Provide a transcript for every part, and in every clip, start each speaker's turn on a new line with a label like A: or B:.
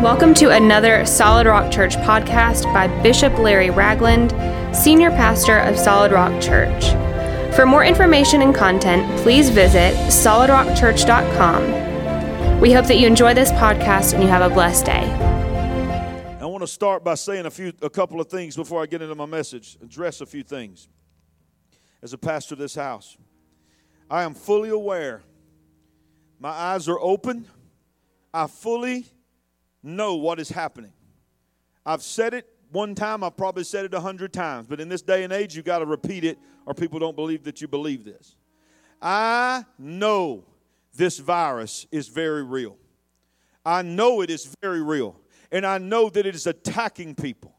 A: Welcome to another Solid Rock Church podcast by Bishop Larry Ragland, Senior Pastor of Solid Rock Church. For more information and content, please visit solidrockchurch.com. We hope that you enjoy this podcast and you have a blessed day.
B: I want to start by saying a few a couple of things before I get into my message, address a few things. As a pastor of this house, I am fully aware. My eyes are open. I fully know what is happening. I've said it one time, I've probably said it a hundred times, but in this day and age, you got to repeat it or people don't believe that you believe this. I know this virus is very real. I know it is very real. And I know that it is attacking people.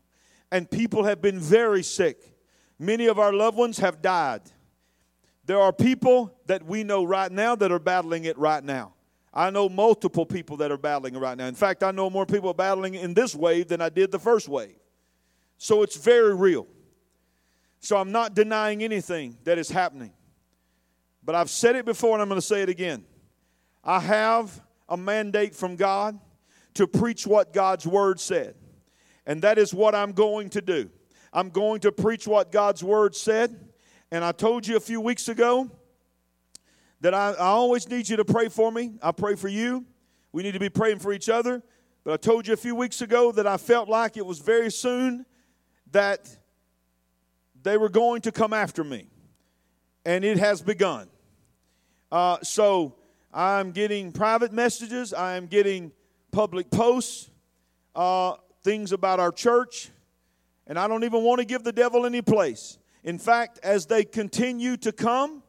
B: And people have been very sick. Many of our loved ones have died. There are people that we know right now that are battling it right now. I know multiple people that are battling right now. In fact, I know more people battling in this wave than I did the first wave. So it's very real. So I'm not denying anything that is happening. But I've said it before and I'm going to say it again. I have a mandate from God to preach what God's word said. And that is what I'm going to do. I'm going to preach what God's word said. And I told you a few weeks ago that I, I always need you to pray for me. I pray for you. We need to be praying for each other. But I told you a few weeks ago that I felt like it was very soon that they were going to come after me. And it has begun. Uh, so I'm getting private messages, I am getting public posts, uh, things about our church, and I don't even want to give the devil any place. In fact, as they continue to come,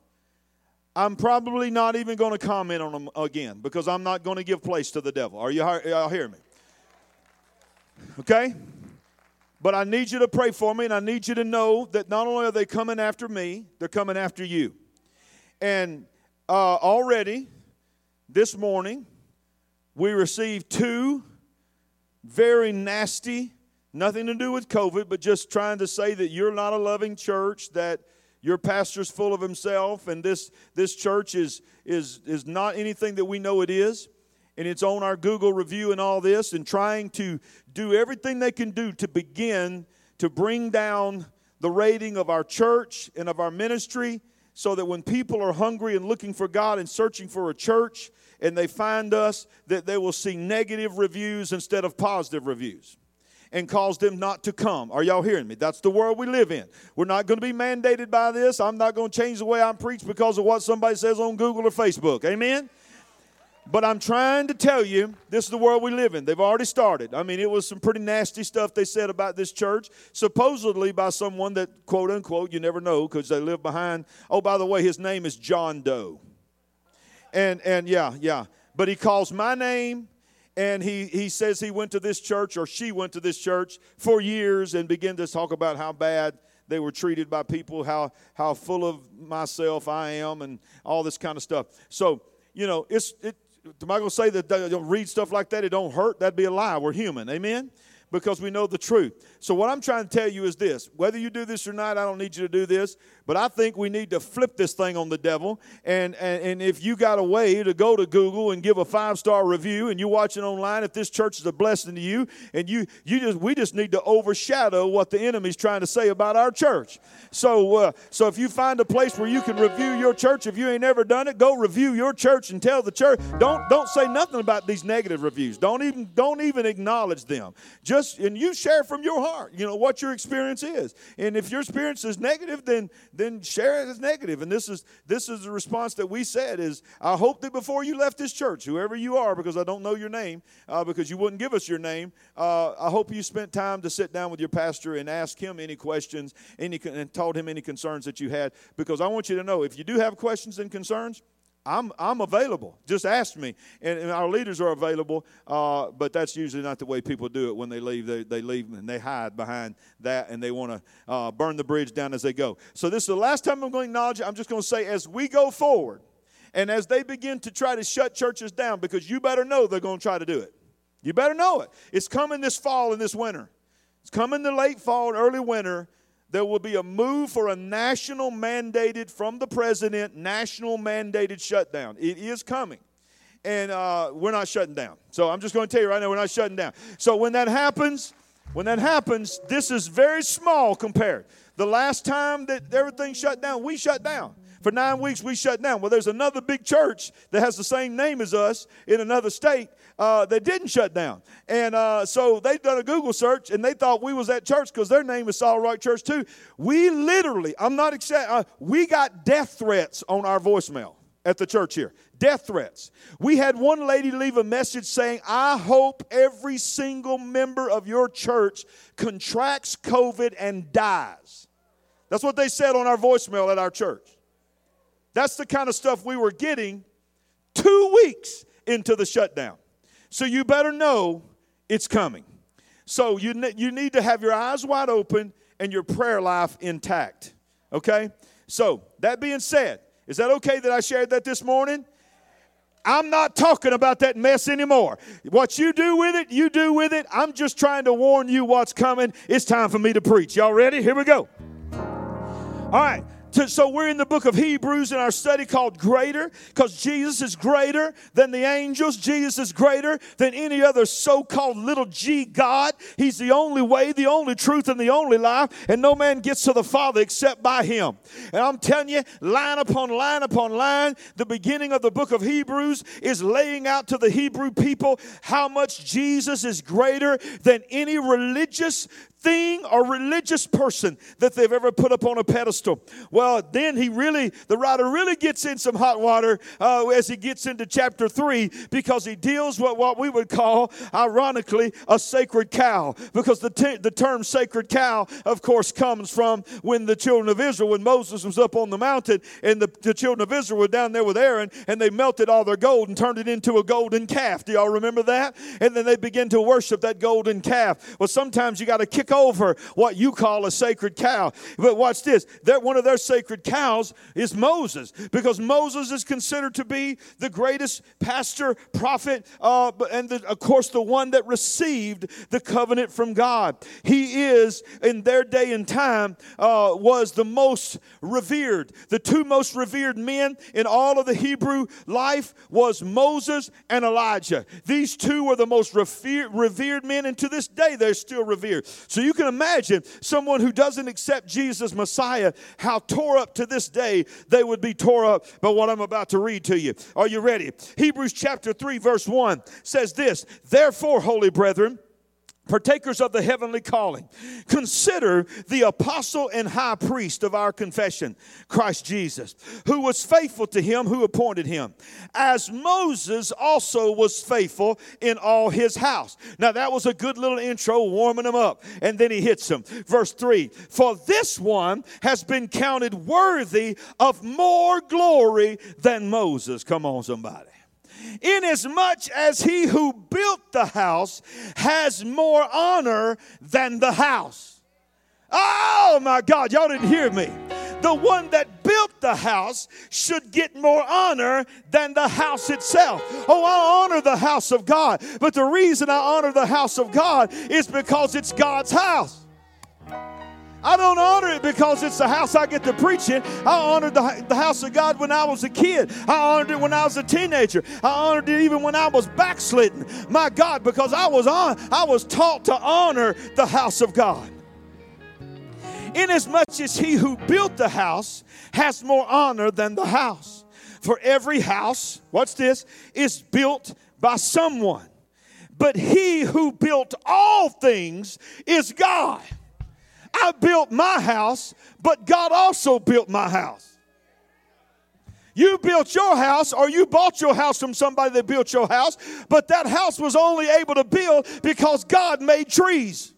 B: I'm probably not even going to comment on them again because I'm not going to give place to the devil. Are you all hearing me? Okay? But I need you to pray for me and I need you to know that not only are they coming after me, they're coming after you. And uh, already this morning, we received two very nasty, nothing to do with COVID, but just trying to say that you're not a loving church, that your pastor's full of himself, and this, this church is, is, is not anything that we know it is. And it's on our Google review and all this, and trying to do everything they can do to begin to bring down the rating of our church and of our ministry so that when people are hungry and looking for God and searching for a church and they find us, that they will see negative reviews instead of positive reviews and cause them not to come. Are y'all hearing me? That's the world we live in. We're not going to be mandated by this. I'm not going to change the way I preach because of what somebody says on Google or Facebook. Amen? But I'm trying to tell you, this is the world we live in. They've already started. I mean, it was some pretty nasty stuff they said about this church, supposedly by someone that, quote unquote, you never know because they live behind. Oh, by the way, his name is John Doe. And, and yeah, yeah. But he calls my name and he, he says he went to this church or she went to this church for years and began to talk about how bad they were treated by people, how, how full of myself I am, and all this kind of stuff. So, you know, it's, it, am I going to say that don't read stuff like that? It don't hurt. That'd be a lie. We're human. Amen? Because we know the truth. So, what I'm trying to tell you is this whether you do this or not, I don't need you to do this. But I think we need to flip this thing on the devil. And, and, and if you got a way to go to Google and give a five star review and you watch it online, if this church is a blessing to you, and you, you just we just need to overshadow what the enemy's trying to say about our church. So uh, so if you find a place where you can review your church, if you ain't ever done it, go review your church and tell the church. Don't don't say nothing about these negative reviews. Don't even don't even acknowledge them. Just and you share from your heart, you know, what your experience is. And if your experience is negative, then then share it as negative. And this is this is the response that we said is I hope that before you left this church, whoever you are, because I don't know your name, uh, because you wouldn't give us your name, uh, I hope you spent time to sit down with your pastor and ask him any questions, any and told him any concerns that you had. Because I want you to know if you do have questions and concerns, I'm, I'm available. Just ask me. And, and our leaders are available, uh, but that's usually not the way people do it when they leave. They, they leave and they hide behind that and they want to uh, burn the bridge down as they go. So, this is the last time I'm going to acknowledge it. I'm just going to say, as we go forward and as they begin to try to shut churches down, because you better know they're going to try to do it. You better know it. It's coming this fall and this winter. It's coming the late fall and early winter there will be a move for a national mandated from the president, national mandated shutdown. It is coming. and uh, we're not shutting down. So I'm just going to tell you right now, we're not shutting down. So when that happens, when that happens, this is very small compared. The last time that everything shut down, we shut down. For nine weeks, we shut down. Well, there's another big church that has the same name as us in another state uh, that didn't shut down. And uh, so they've done a Google search and they thought we was at church because their name is Solid Rock Church too. We literally, I'm not excited, uh, we got death threats on our voicemail at the church here. Death threats. We had one lady leave a message saying, I hope every single member of your church contracts COVID and dies. That's what they said on our voicemail at our church. That's the kind of stuff we were getting two weeks into the shutdown. So you better know it's coming. So you, ne- you need to have your eyes wide open and your prayer life intact. Okay? So, that being said, is that okay that I shared that this morning? I'm not talking about that mess anymore. What you do with it, you do with it. I'm just trying to warn you what's coming. It's time for me to preach. Y'all ready? Here we go. All right. So we're in the book of Hebrews in our study called Greater because Jesus is greater than the angels. Jesus is greater than any other so called little g God. He's the only way, the only truth, and the only life. And no man gets to the Father except by him. And I'm telling you, line upon line upon line, the beginning of the book of Hebrews is laying out to the Hebrew people how much Jesus is greater than any religious thing or religious person that they've ever put up on a pedestal. Well, then he really, the writer really gets in some hot water uh, as he gets into chapter 3 because he deals with what we would call, ironically, a sacred cow. Because the, the term sacred cow, of course, comes from when the children of Israel, when Moses was up on the mountain and the, the children of Israel were down there with Aaron and they melted all their gold and turned it into a golden calf. Do y'all remember that? And then they began to worship that golden calf. Well, sometimes you got to kick over what you call a sacred cow. But watch this. They're, one of their sacred cows is Moses because Moses is considered to be the greatest pastor, prophet, uh, and the, of course the one that received the covenant from God. He is, in their day and time, uh, was the most revered. The two most revered men in all of the Hebrew life was Moses and Elijah. These two were the most revered men, and to this day they're still revered. So you can imagine someone who doesn't accept Jesus Messiah, how tore up to this day they would be tore up by what I'm about to read to you. Are you ready? Hebrews chapter 3, verse 1 says this Therefore, holy brethren, partakers of the heavenly calling, consider the apostle and high priest of our confession, Christ Jesus, who was faithful to him who appointed him, as Moses also was faithful in all his house. Now, that was a good little intro, warming him up. And then he hits him. Verse 3 For this one has been counted worthy of more glory than Moses. Come on, somebody inasmuch as he who built the house has more honor than the house. Oh my God, y'all didn't hear me. The one that built the house should get more honor than the house itself. Oh, I honor the house of God, but the reason I honor the house of God is because it's God's house. I don't honor it because it's the house I get to preach in. I honored the, the house of God when I was a kid. I honored it when I was a teenager. I honored it even when I was backslidden. My God, because I was on, I was taught to honor the house of God. Inasmuch as he who built the house has more honor than the house. For every house, what's this, is built by someone. But he who built all things is God. I built my house, but God also built my house. You built your house or you bought your house from somebody that built your house, but that house was only able to build because God made trees.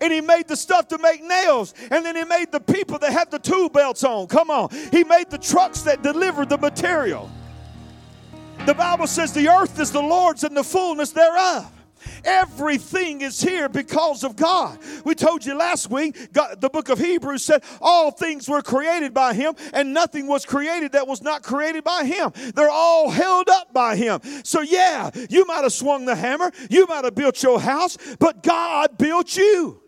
B: And he made the stuff to make nails. And then he made the people that had the tool belts on. Come on. He made the trucks that delivered the material. The Bible says the earth is the Lord's and the fullness thereof. Everything is here because of God. We told you last week, God, the book of Hebrews said all things were created by Him, and nothing was created that was not created by Him. They're all held up by Him. So, yeah, you might have swung the hammer, you might have built your house, but God built you.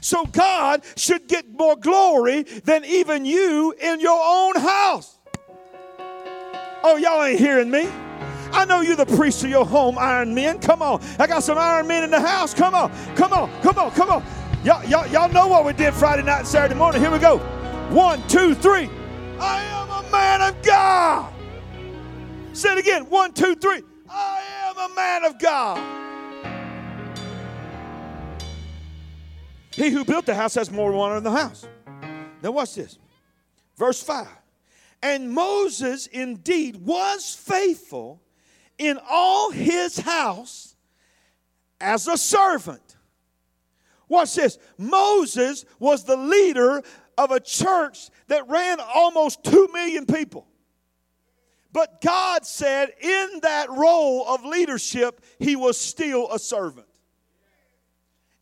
B: So, God should get more glory than even you in your own house. Oh, y'all ain't hearing me. I know you're the priest of your home, iron men. Come on. I got some iron men in the house. Come on. Come on. Come on. Come on. Y'all, y'all, y'all know what we did Friday night and Saturday morning. Here we go. One, two, three. I am a man of God. Say it again. One, two, three. I am a man of God. He who built the house has more one in the house. Now, watch this. Verse 5. And Moses indeed was faithful in all his house as a servant. Watch this. Moses was the leader of a church that ran almost 2 million people. But God said in that role of leadership, he was still a servant.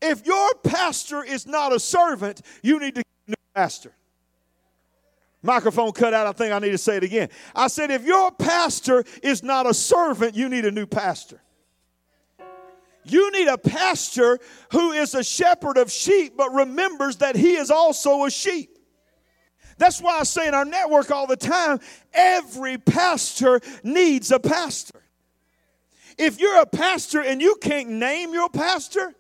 B: If your pastor is not a servant, you need to get a new pastor. Microphone cut out. I think I need to say it again. I said, if your pastor is not a servant, you need a new pastor. You need a pastor who is a shepherd of sheep, but remembers that he is also a sheep. That's why I say in our network all the time every pastor needs a pastor. If you're a pastor and you can't name your pastor,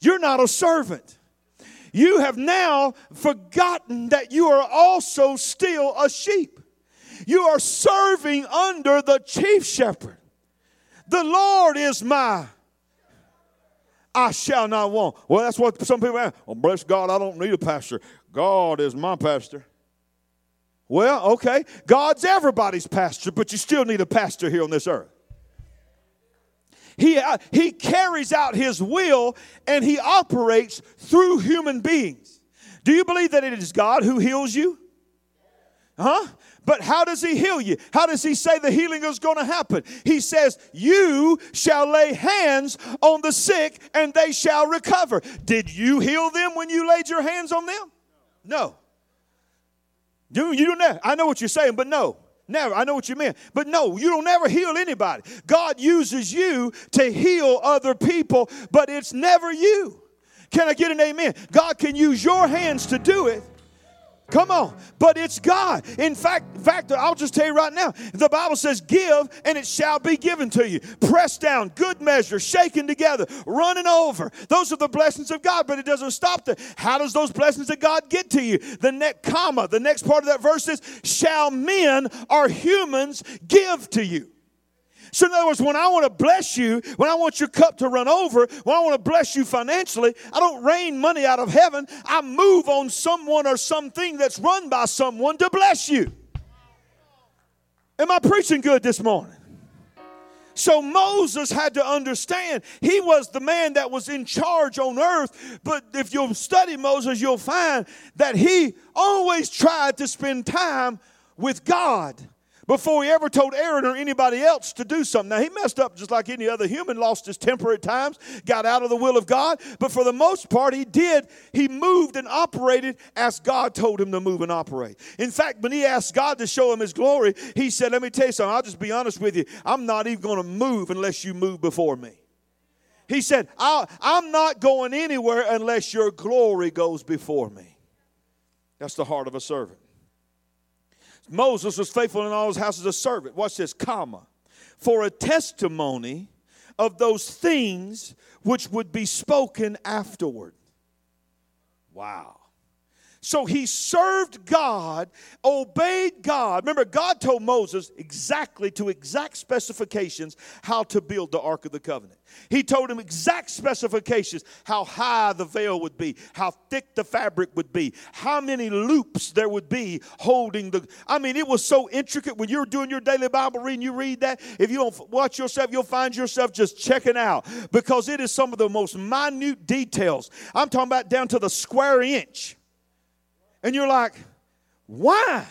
B: you're not a servant. You have now forgotten that you are also still a sheep. You are serving under the chief shepherd. The Lord is my I shall not want. Well, that's what some people ask. Well, bless God, I don't need a pastor. God is my pastor. Well, okay. God's everybody's pastor, but you still need a pastor here on this earth. He, uh, he carries out his will and he operates through human beings. Do you believe that it is God who heals you? Huh? But how does he heal you? How does he say the healing is going to happen? He says, You shall lay hands on the sick and they shall recover. Did you heal them when you laid your hands on them? No. You, you know. I know what you're saying, but no. Never. I know what you mean. But no, you don't ever heal anybody. God uses you to heal other people, but it's never you. Can I get an amen? God can use your hands to do it, Come on. But it's God. In fact, fact, I'll just tell you right now, the Bible says, give and it shall be given to you. Pressed down, good measure, shaken together, running over. Those are the blessings of God, but it doesn't stop there. How does those blessings of God get to you? The next comma, the next part of that verse is, shall men or humans give to you. So, in other words, when I want to bless you, when I want your cup to run over, when I want to bless you financially, I don't rain money out of heaven. I move on someone or something that's run by someone to bless you. Am I preaching good this morning? So Moses had to understand he was the man that was in charge on earth. But if you'll study Moses, you'll find that he always tried to spend time with God before he ever told Aaron or anybody else to do something. Now, he messed up just like any other human, lost his temper at times, got out of the will of God, but for the most part, he did. He moved and operated as God told him to move and operate. In fact, when he asked God to show him his glory, he said, Let me tell you something, I'll just be honest with you. I'm not even going to move unless you move before me. He said, I'm not going anywhere unless your glory goes before me. That's the heart of a servant. Moses was faithful in all his house as a servant. Watch this, comma. For a testimony of those things which would be spoken afterward. Wow. So he served God, obeyed God. Remember, God told Moses exactly to exact specifications how to build the Ark of the Covenant. He told him exact specifications how high the veil would be, how thick the fabric would be, how many loops there would be holding the. I mean, it was so intricate. When you're doing your daily Bible reading, you read that. If you don't watch yourself, you'll find yourself just checking out because it is some of the most minute details. I'm talking about down to the square inch and you're like, why?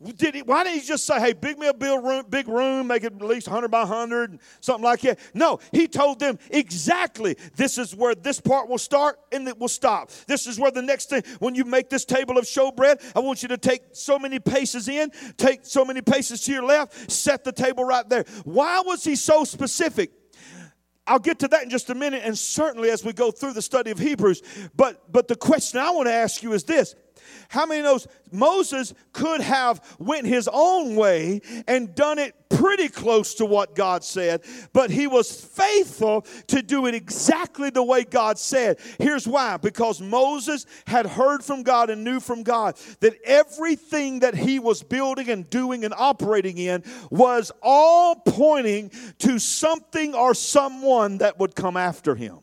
B: Did he, why didn't he just say, hey, big me a big room, big room, make it at least 100 by 100, something like that? No, he told them exactly this is where this part will start and it will stop. This is where the next thing, when you make this table of showbread, I want you to take so many paces in, take so many paces to your left, set the table right there. Why was he so specific? I'll get to that in just a minute, and certainly as we go through the study of Hebrews. But, but the question I want to ask you is this How many knows Moses could have went his own way and done it pretty close to what God said, but he was faithful to do it exactly the way God said. Here's why because Moses had heard from God and knew from God that everything that he was building and doing and operating in was all pointing to something or someone that would come after him.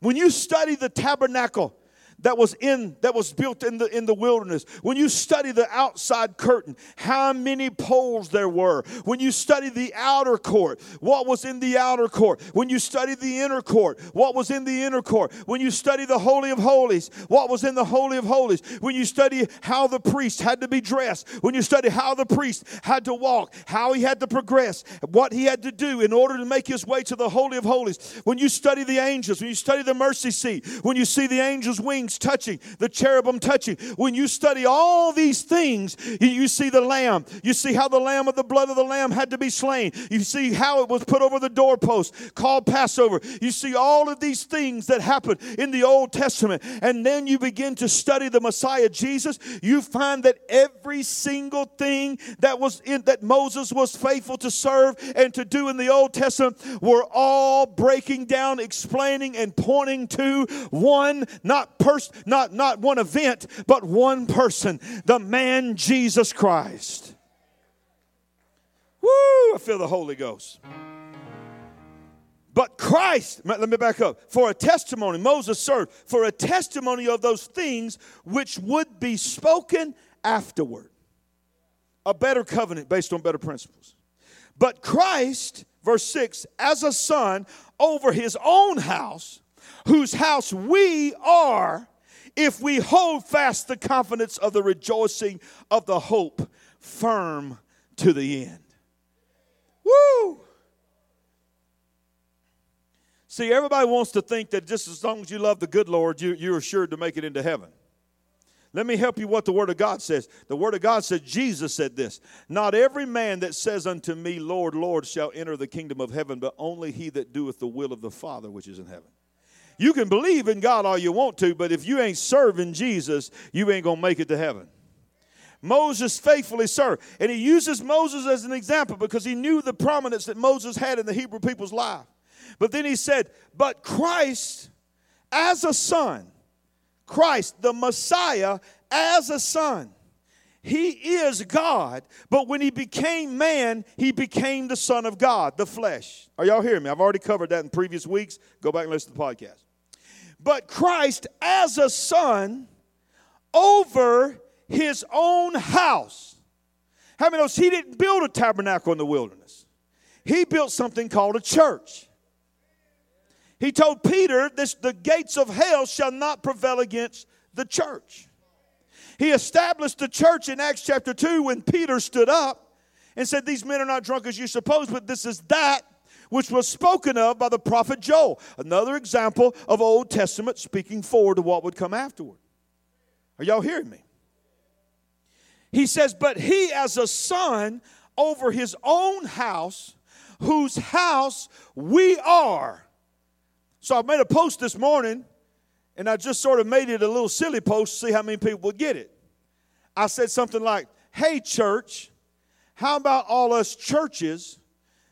B: When you study the tabernacle, that was in that was built in the in the wilderness. When you study the outside curtain how many poles there were. When you study the outer court what was in the outer court. When you study the inner court what was in the inner court. When you study the holy of holies what was in the holy of holies. When you study how the priest had to be dressed. When you study how the priest had to walk how he had to progress what he had to do in order to make his way to the holy of holies. When you study the angels when you study the mercy seat when you see the angels wings touching, the cherubim touching. When you study all these things, you see the lamb. You see how the lamb of the blood of the lamb had to be slain. You see how it was put over the doorpost called Passover. You see all of these things that happened in the Old Testament. And then you begin to study the Messiah Jesus. You find that every single thing that was in that Moses was faithful to serve and to do in the Old Testament were all breaking down, explaining, and pointing to one, not person not, not one event, but one person, the man Jesus Christ. Woo, I feel the Holy Ghost. But Christ, let me back up, for a testimony, Moses served for a testimony of those things which would be spoken afterward. A better covenant based on better principles. But Christ, verse 6, as a son over his own house, whose house we are if we hold fast the confidence of the rejoicing of the hope firm to the end. Woo! See, everybody wants to think that just as long as you love the good Lord, you, you're assured to make it into heaven. Let me help you what the Word of God says. The Word of God says, Jesus said this Not every man that says unto me, Lord, Lord, shall enter the kingdom of heaven, but only he that doeth the will of the Father which is in heaven. You can believe in God all you want to, but if you ain't serving Jesus, you ain't going to make it to heaven. Moses faithfully served. And he uses Moses as an example because he knew the prominence that Moses had in the Hebrew people's life. But then he said, But Christ as a son, Christ, the Messiah, as a son. He is God, but when he became man, he became the Son of God, the flesh. Are y'all hearing me? I've already covered that in previous weeks. Go back and listen to the podcast but Christ as a son over his own house. How many knows he didn't build a tabernacle in the wilderness? He built something called a church. He told Peter, this, the gates of hell shall not prevail against the church. He established the church in Acts chapter 2 when Peter stood up and said, These men are not drunk as you suppose, but this is that which was spoken of by the prophet Joel. Another example of Old Testament speaking forward to what would come afterward. Are y'all hearing me? He says, But he as a son over his own house, whose house we are. So I made a post this morning, and I just sort of made it a little silly post to see how many people would get it. I said something like, Hey, church, how about all us churches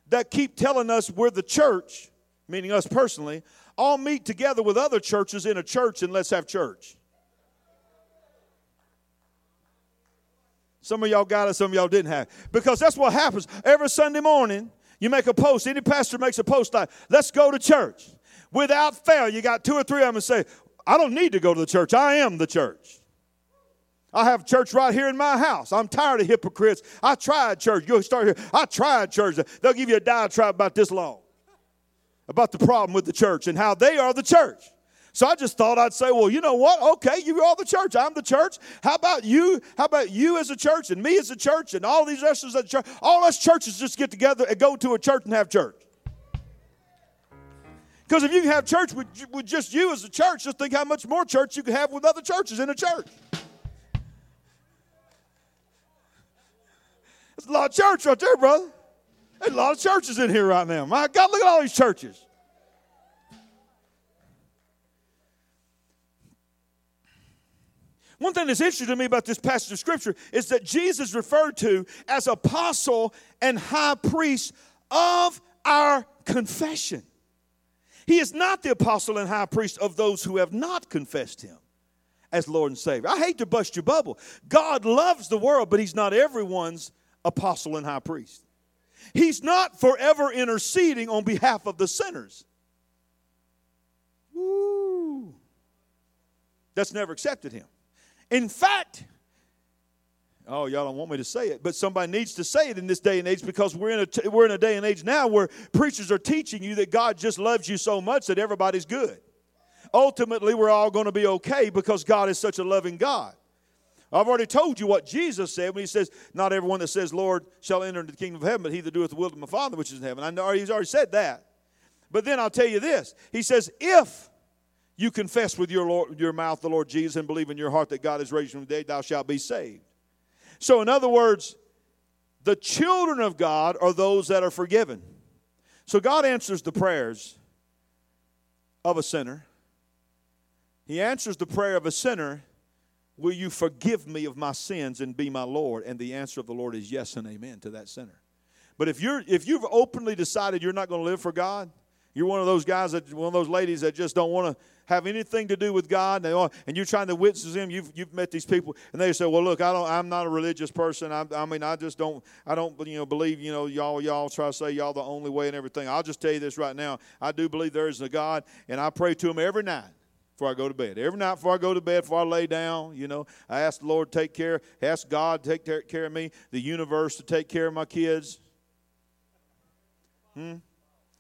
B: that keep telling us we're the church, meaning us personally, all meet together with other churches in a church and let's have church. Some of y'all got it, some of y'all didn't have. Because that's what happens. Every Sunday morning, you make a post. Any pastor makes a post like, let's go to church. Without fail, you got two or three of them and say, I don't need to go to the church. I am the church. I have church right here in my house. I'm tired of hypocrites. I tried church. You'll start here. I tried church. They'll give you a diatribe about this long about the problem with the church and how they are the church. So I just thought I'd say, well, you know what? Okay, you are the church. I'm the church. How about you? How about you as a church and me as a church and all these rest of the church? All us churches just get together and go to a church and have church. Because if you can have church with, with just you as a church, just think how much more church you can have with other churches in a church. There's a lot of church right there, brother. There's a lot of churches in here right now. My God, look at all these churches. One thing that's interesting to me about this passage of scripture is that Jesus referred to as apostle and high priest of our confession. He is not the apostle and high priest of those who have not confessed him as Lord and Savior. I hate to bust your bubble. God loves the world, but he's not everyone's apostle and high priest. He's not forever interceding on behalf of the sinners. Woo. That's never accepted him. In fact, oh, y'all don't want me to say it, but somebody needs to say it in this day and age because we're in a, we're in a day and age now where preachers are teaching you that God just loves you so much that everybody's good. Ultimately, we're all going to be okay because God is such a loving God. I've already told you what Jesus said when he says, Not everyone that says, Lord, shall enter into the kingdom of heaven, but he that doeth the will of my Father which is in heaven. I know he's already said that. But then I'll tell you this He says, If you confess with your, Lord, your mouth the Lord Jesus and believe in your heart that God is raised from the dead, thou shalt be saved. So, in other words, the children of God are those that are forgiven. So, God answers the prayers of a sinner. He answers the prayer of a sinner Will you forgive me of my sins and be my Lord? And the answer of the Lord is yes and amen to that sinner. But if you're if you've openly decided you're not going to live for God, you're one of those guys that one of those ladies that just don't want to have anything to do with God, and, and you're trying to witness them. You've, you've met these people, and they say, "Well, look, I don't. I'm not a religious person. I, I mean, I just don't. I don't, you know, believe. You know, y'all, y'all try to say y'all the only way and everything. I'll just tell you this right now. I do believe there is a God, and I pray to Him every night before I go to bed. Every night before I go to bed, before I lay down, you know, I ask the Lord to take care, ask God to take care of me, the universe to take care of my kids. Hmm?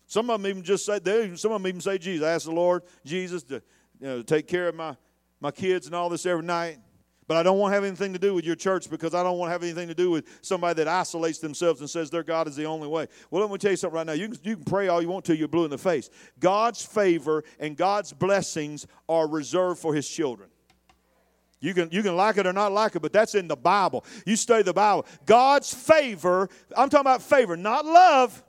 B: Some of them even just say, they, some of them even say Jesus. I ask the Lord, Jesus, to, you know, to take care of my, my kids and all this every night. But I don't want to have anything to do with your church because I don't want to have anything to do with somebody that isolates themselves and says their God is the only way. Well, let me tell you something right now. You can, you can pray all you want to, you're blue in the face. God's favor and God's blessings are reserved for his children. You can, you can like it or not like it, but that's in the Bible. You study the Bible. God's favor, I'm talking about favor, not love,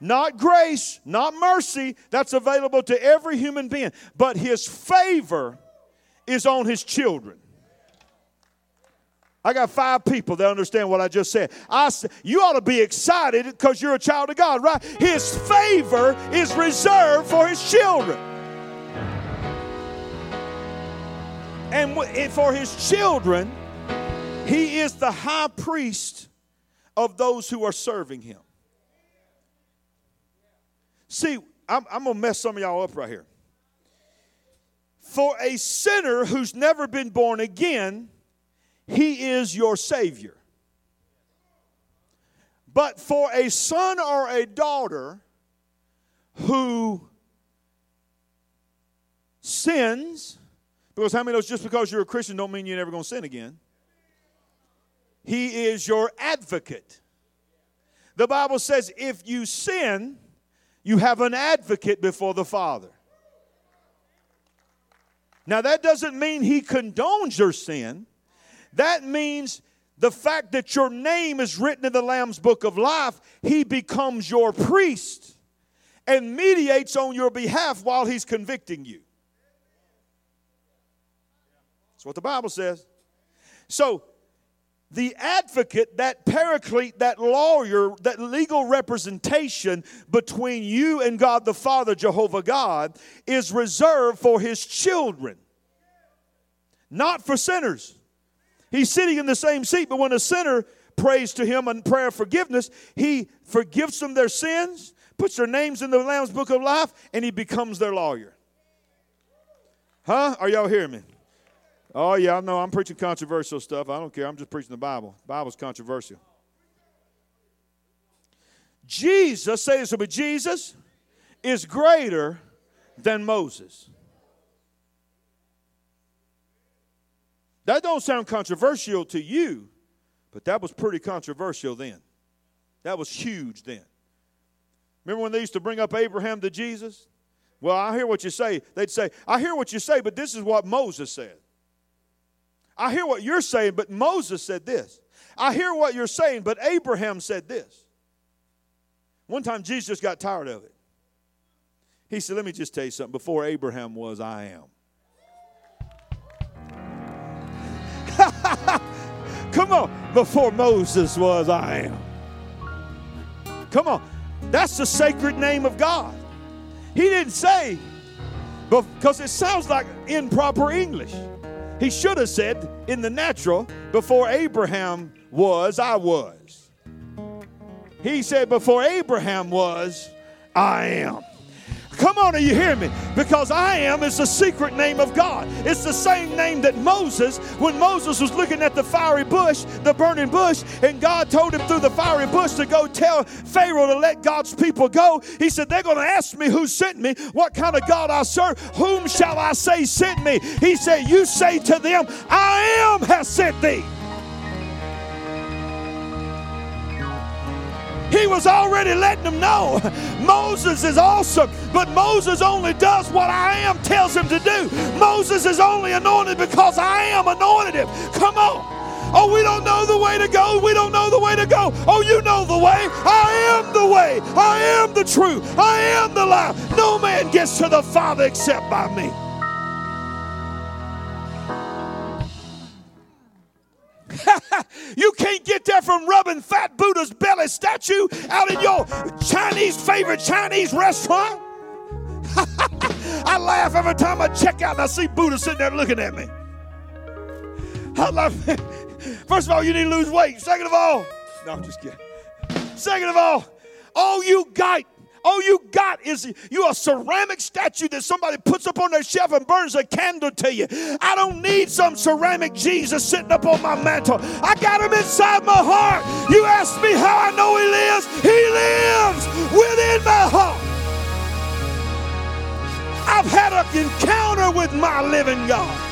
B: not grace, not mercy. That's available to every human being. But his favor is on his children. I got five people that understand what I just said. I, you ought to be excited because you're a child of God, right? His favor is reserved for his children. And for his children, he is the high priest of those who are serving him. See, I'm, I'm going to mess some of y'all up right here. For a sinner who's never been born again, he is your Savior. But for a son or a daughter who sins, because how many knows just because you're a Christian don't mean you're never going to sin again? He is your advocate. The Bible says if you sin, you have an advocate before the Father. Now, that doesn't mean he condones your sin. That means the fact that your name is written in the Lamb's book of life, he becomes your priest and mediates on your behalf while he's convicting you. That's what the Bible says. So, the advocate, that paraclete, that lawyer, that legal representation between you and God the Father, Jehovah God, is reserved for his children, not for sinners. He's sitting in the same seat, but when a sinner prays to him in prayer of forgiveness, he forgives them their sins, puts their names in the Lamb's book of life, and he becomes their lawyer. Huh? Are y'all hearing me? Oh, yeah, I know I'm preaching controversial stuff. I don't care. I'm just preaching the Bible. The Bible's controversial. Jesus, say this with me Jesus is greater than Moses. That don't sound controversial to you, but that was pretty controversial then. That was huge then. Remember when they used to bring up Abraham to Jesus? Well, I hear what you say. They'd say, I hear what you say, but this is what Moses said. I hear what you're saying, but Moses said this. I hear what you're saying, but Abraham said this. One time Jesus got tired of it. He said, Let me just tell you something. Before Abraham was, I am. Come on. Before Moses was, I am. Come on. That's the sacred name of God. He didn't say, because it sounds like improper English. He should have said, in the natural, before Abraham was, I was. He said, before Abraham was, I am. Come on, are you hearing me? Because I am is the secret name of God. It's the same name that Moses, when Moses was looking at the fiery bush, the burning bush, and God told him through the fiery bush to go tell Pharaoh to let God's people go. He said, They're going to ask me who sent me, what kind of God I serve, whom shall I say sent me? He said, You say to them, I am has sent thee. He was already letting them know Moses is awesome, but Moses only does what I am tells him to do. Moses is only anointed because I am anointed him. Come on. Oh, we don't know the way to go. We don't know the way to go. Oh, you know the way. I am the way. I am the truth. I am the life. No man gets to the Father except by me. you can't get there from rubbing Fat Buddha's belly statue out in your Chinese favorite Chinese restaurant. I laugh every time I check out and I see Buddha sitting there looking at me. I love First of all, you need to lose weight. Second of all, no, I'm just kidding. Second of all, all you got all you got is you a ceramic statue that somebody puts up on their shelf and burns a candle to you. I don't need some ceramic Jesus sitting up on my mantle. I got him inside my heart. You ask me how I know he lives. He lives within my heart. I've had an encounter with my living God.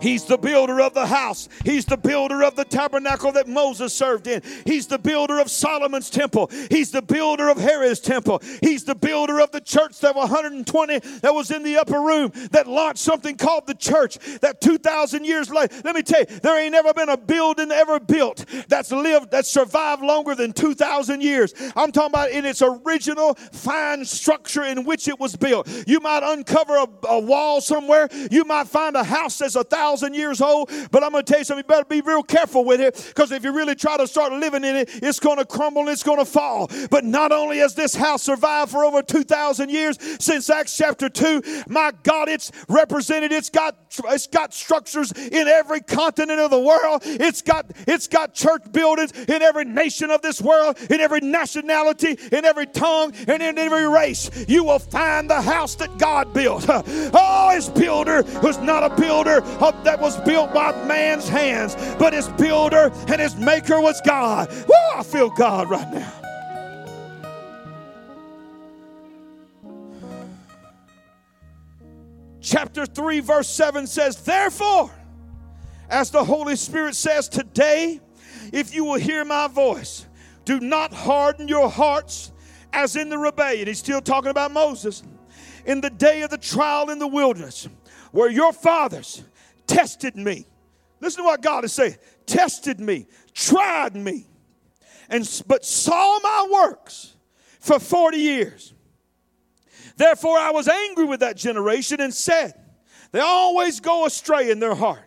B: He's the builder of the house. He's the builder of the tabernacle that Moses served in. He's the builder of Solomon's temple. He's the builder of Herod's temple. He's the builder of the church that 120 that was in the upper room that launched something called the church. That 2,000 years later, let me tell you, there ain't ever been a building ever built that's lived, that survived longer than 2,000 years. I'm talking about in its original fine structure in which it was built. You might uncover a, a wall somewhere. You might find a house that's a thousand thousand years old. But I'm going to tell you something. You better be real careful with it because if you really try to start living in it, it's going to crumble. and It's going to fall. But not only has this house survived for over 2,000 years since Acts chapter 2, my God, it's represented. It's got it's got structures in every continent of the world. It's got it's got church buildings in every nation of this world, in every nationality, in every tongue, and in every race. You will find the house that God built. Oh, his builder was not a builder of that was built by man's hands, but its builder and its maker was God. Woo, I feel God right now. Chapter 3, verse 7 says, Therefore, as the Holy Spirit says today, if you will hear my voice, do not harden your hearts as in the rebellion. He's still talking about Moses. In the day of the trial in the wilderness, where your fathers tested me. Listen to what God is saying tested me, tried me, and but saw my works for 40 years. Therefore, I was angry with that generation and said, They always go astray in their heart.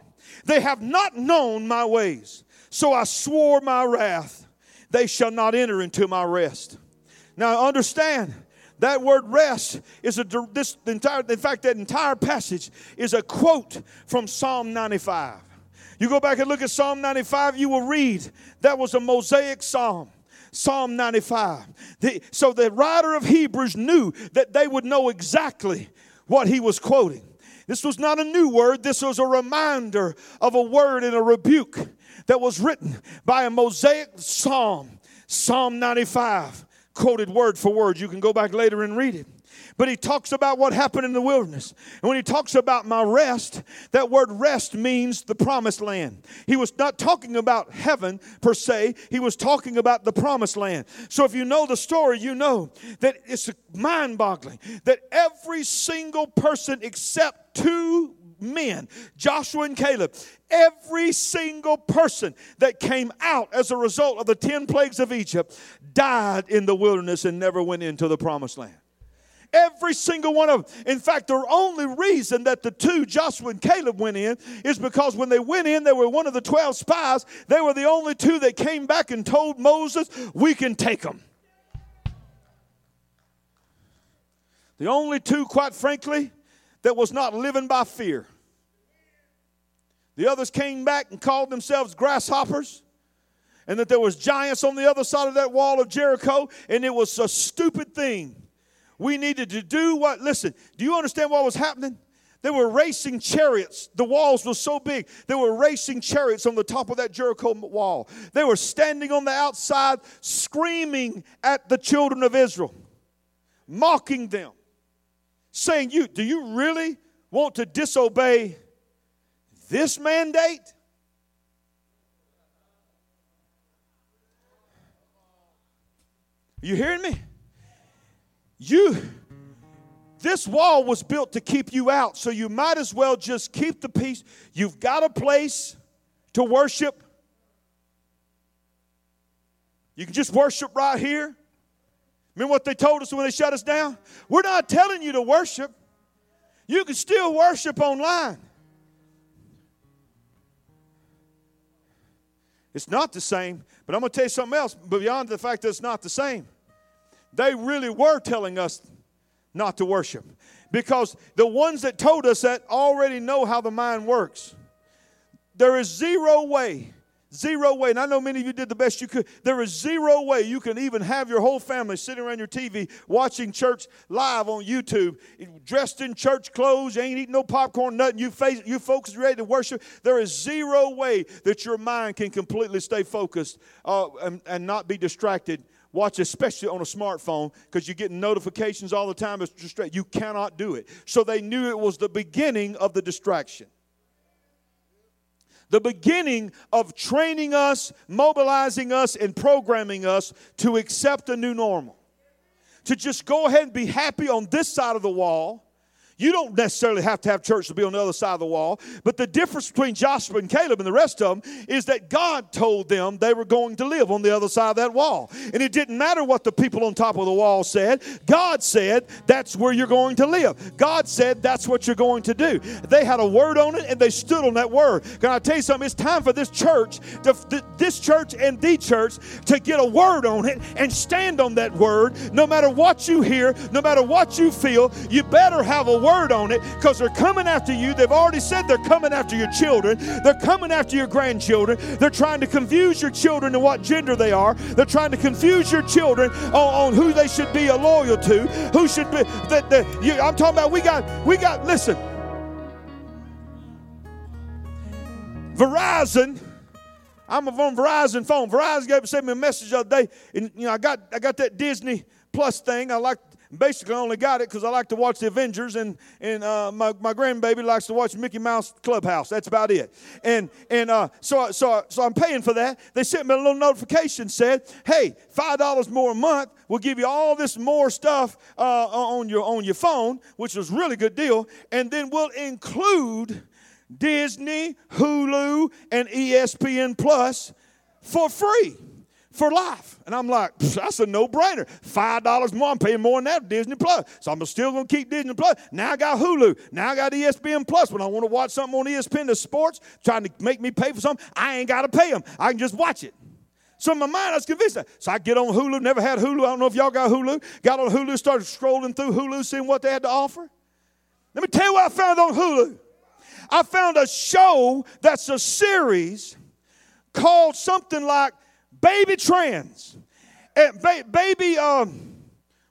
B: They have not known my ways. So I swore my wrath, they shall not enter into my rest. Now, understand, that word rest is a this entire in fact that entire passage is a quote from Psalm 95. You go back and look at Psalm 95, you will read that was a Mosaic psalm. Psalm 95. The, so the writer of Hebrews knew that they would know exactly what he was quoting. This was not a new word, this was a reminder of a word and a rebuke that was written by a Mosaic psalm, Psalm 95 quoted word for word. You can go back later and read it. But he talks about what happened in the wilderness. And when he talks about my rest, that word rest means the promised land. He was not talking about heaven per se, he was talking about the promised land. So if you know the story, you know that it's mind boggling that every single person except two men, Joshua and Caleb, every single person that came out as a result of the 10 plagues of Egypt died in the wilderness and never went into the promised land. Every single one of them. In fact, the only reason that the two, Joshua and Caleb, went in is because when they went in, they were one of the 12 spies. They were the only two that came back and told Moses, We can take them. The only two, quite frankly, that was not living by fear. The others came back and called themselves grasshoppers and that there was giants on the other side of that wall of Jericho and it was a stupid thing. We needed to do what listen, do you understand what was happening? They were racing chariots. The walls were so big. They were racing chariots on the top of that Jericho wall. They were standing on the outside screaming at the children of Israel, mocking them, saying, "You do you really want to disobey this mandate?" You hearing me? You, this wall was built to keep you out, so you might as well just keep the peace. You've got a place to worship. You can just worship right here. Remember what they told us when they shut us down? We're not telling you to worship. You can still worship online. It's not the same, but I'm going to tell you something else. Beyond the fact that it's not the same, they really were telling us not to worship because the ones that told us that already know how the mind works. There is zero way, zero way, and I know many of you did the best you could. There is zero way you can even have your whole family sitting around your TV watching church live on YouTube, dressed in church clothes. You ain't eating no popcorn, nothing. You face, you folks ready to worship. There is zero way that your mind can completely stay focused uh, and, and not be distracted Watch, especially on a smartphone, because you're getting notifications all the time. It's distra- you cannot do it. So they knew it was the beginning of the distraction. The beginning of training us, mobilizing us, and programming us to accept a new normal. To just go ahead and be happy on this side of the wall you don't necessarily have to have church to be on the other side of the wall. But the difference between Joshua and Caleb and the rest of them is that God told them they were going to live on the other side of that wall. And it didn't matter what the people on top of the wall said. God said, that's where you're going to live. God said, that's what you're going to do. They had a word on it and they stood on that word. Can I tell you something? It's time for this church, to, this church and the church, to get a word on it and stand on that word. No matter what you hear, no matter what you feel, you better have a word word on it because they're coming after you. They've already said they're coming after your children. They're coming after your grandchildren. They're trying to confuse your children and what gender they are. They're trying to confuse your children on, on who they should be loyal to, who should be. That the, you, I'm talking about. We got. We got. Listen. Verizon. I'm on Verizon phone. Verizon gave sent me a message the other day, and you know I got I got that Disney Plus thing. I like basically I only got it because I like to watch the Avengers, and and uh, my my grandbaby likes to watch Mickey Mouse Clubhouse. That's about it. And and uh, so so so I'm paying for that. They sent me a little notification said, "Hey, five dollars more a month will give you all this more stuff uh, on your on your phone, which was really good deal, and then we'll include." Disney, Hulu, and ESPN Plus for free for life. And I'm like, that's a no brainer. $5 more, I'm paying more than that Disney Plus. So I'm still to keep Disney Plus. Now I got Hulu. Now I got ESPN Plus. When I want to watch something on ESPN, the sports, trying to make me pay for something, I ain't got to pay them. I can just watch it. So in my mind, I was convinced that. So I get on Hulu, never had Hulu. I don't know if y'all got Hulu. Got on Hulu, started scrolling through Hulu, seeing what they had to offer. Let me tell you what I found on Hulu. I found a show that's a series called something like baby trans, ba- baby, um,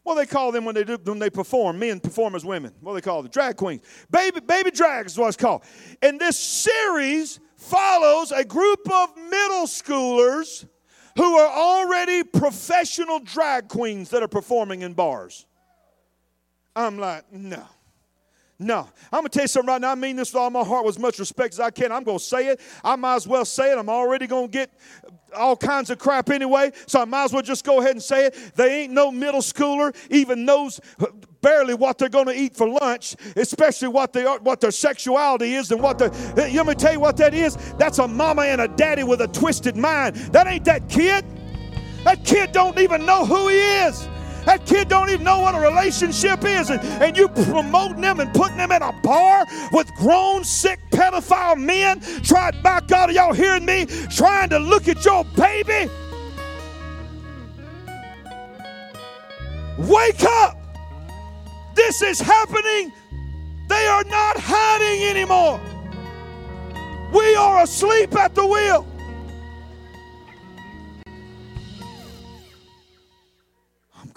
B: what they call them when they do when they perform? Men perform as women. What do they call them? Drag queens. Baby, baby drag is what it's called. And this series follows a group of middle schoolers who are already professional drag queens that are performing in bars. I'm like, no. No. I'm going to tell you something right now. I mean this with all my heart with as much respect as I can. I'm going to say it. I might as well say it. I'm already going to get all kinds of crap anyway, so I might as well just go ahead and say it. They ain't no middle schooler even knows barely what they're going to eat for lunch, especially what they are, what their sexuality is and what the. Let me tell you what that is. That's a mama and a daddy with a twisted mind. That ain't that kid. That kid don't even know who he is. That kid don't even know what a relationship is, and, and you promoting them and putting them in a bar with grown, sick, pedophile men. Trying, by God, y'all hearing me? Trying to look at your baby. Wake up! This is happening. They are not hiding anymore. We are asleep at the wheel.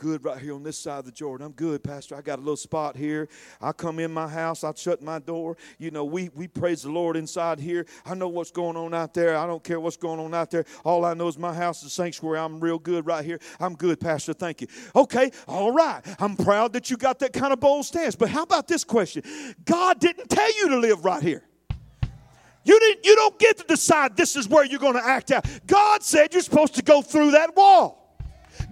B: Good right here on this side of the Jordan. I'm good, Pastor. I got a little spot here. I come in my house, I shut my door. You know, we, we praise the Lord inside here. I know what's going on out there. I don't care what's going on out there. All I know is my house is sanctuary. I'm real good right here. I'm good, Pastor. Thank you. Okay, all right. I'm proud that you got that kind of bold stance. But how about this question? God didn't tell you to live right here. You, didn't, you don't get to decide this is where you're going to act out. God said you're supposed to go through that wall.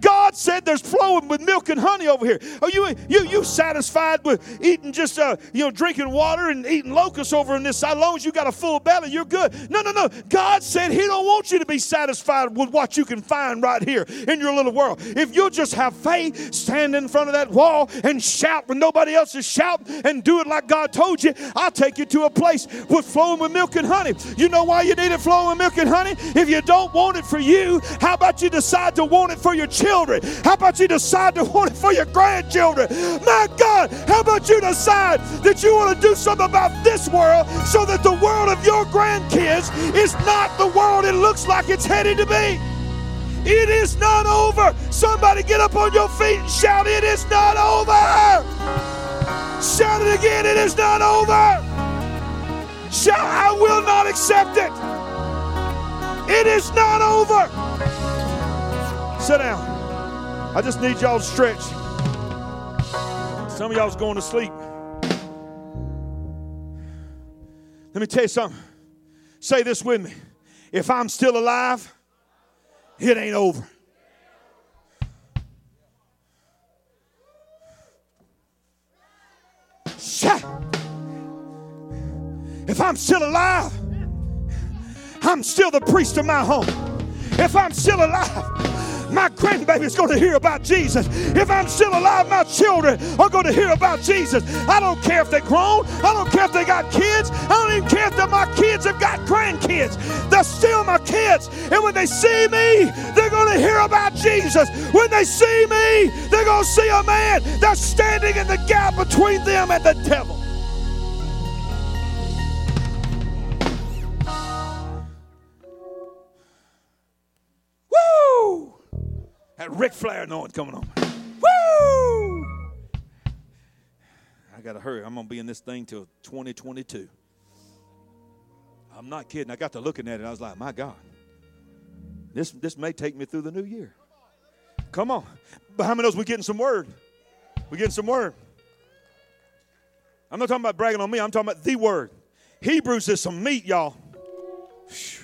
B: God said there's flowing with milk and honey over here. Are you you you satisfied with eating just uh, you know drinking water and eating locusts over in this side? As long as you got a full belly, you're good. No, no, no. God said He don't want you to be satisfied with what you can find right here in your little world. If you'll just have faith, stand in front of that wall and shout when nobody else is shouting, and do it like God told you, I'll take you to a place with flowing with milk and honey. You know why you need it flowing with milk and honey? If you don't want it for you, how about you decide to want it for your children? Children? How about you decide to want it for your grandchildren? My God, how about you decide that you want to do something about this world so that the world of your grandkids is not the world it looks like it's headed to be? It is not over. Somebody get up on your feet and shout, It is not over. Shout it again, It is not over. Shout, I will not accept it. It is not over. Sit down. I just need y'all to stretch. Some of y'all's going to sleep. Let me tell you something. Say this with me. If I'm still alive, it ain't over. If I'm still alive, I'm still the priest of my home. If I'm still alive, my grandbaby's going to hear about Jesus. If I'm still alive, my children are going to hear about Jesus. I don't care if they're grown. I don't care if they got kids. I don't even care if my kids have got grandkids. They're still my kids. And when they see me, they're going to hear about Jesus. When they see me, they're going to see a man that's standing in the gap between them and the devil. That Ric Flair noise coming on. Woo! I got to hurry. I'm going to be in this thing till 2022. I'm not kidding. I got to looking at it. I was like, my God, this, this may take me through the new year. Come on. But how many knows we're getting some word? We're getting some word. I'm not talking about bragging on me. I'm talking about the word. Hebrews is some meat, y'all. Now,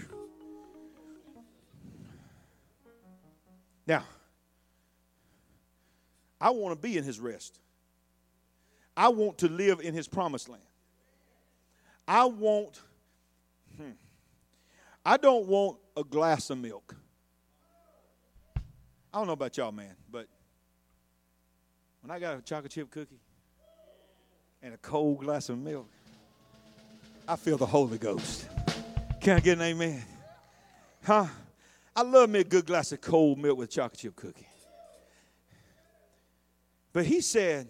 B: I want to be in his rest. I want to live in his promised land. I want, hmm, I don't want a glass of milk. I don't know about y'all, man, but when I got a chocolate chip cookie and a cold glass of milk, I feel the Holy Ghost. Can I get an amen? Huh? I love me a good glass of cold milk with chocolate chip cookie. But he said,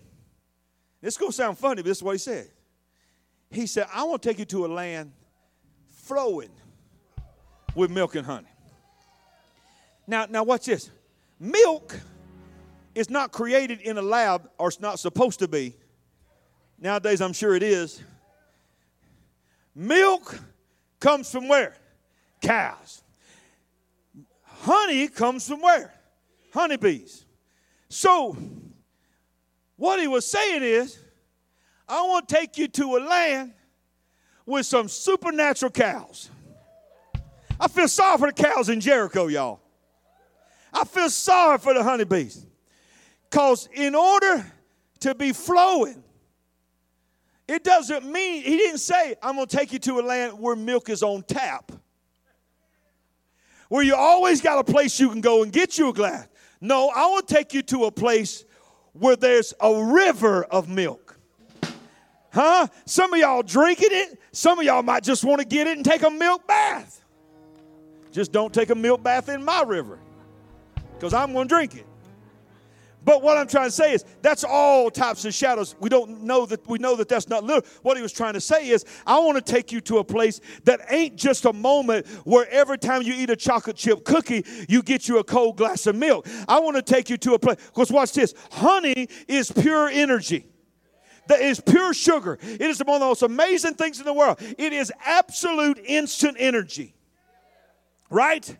B: this is going to sound funny, but this is what he said. He said, I want to take you to a land flowing with milk and honey. Now, now watch this. Milk is not created in a lab, or it's not supposed to be. Nowadays, I'm sure it is. Milk comes from where? Cows. Honey comes from where? Honeybees. So, what he was saying is, I want to take you to a land with some supernatural cows. I feel sorry for the cows in Jericho, y'all. I feel sorry for the honeybees. Because in order to be flowing, it doesn't mean, he didn't say, I'm going to take you to a land where milk is on tap, where you always got a place you can go and get you a glass. No, I want to take you to a place where there's a river of milk. Huh? Some of y'all drinking it. Some of y'all might just want to get it and take a milk bath. Just don't take a milk bath in my river because I'm going to drink it. But what I'm trying to say is that's all types of shadows. We don't know that we know that that's not literal. What he was trying to say is, I want to take you to a place that ain't just a moment where every time you eat a chocolate chip cookie, you get you a cold glass of milk. I want to take you to a place because watch this. Honey is pure energy. That is pure sugar. It is one of the most amazing things in the world. It is absolute instant energy. Right?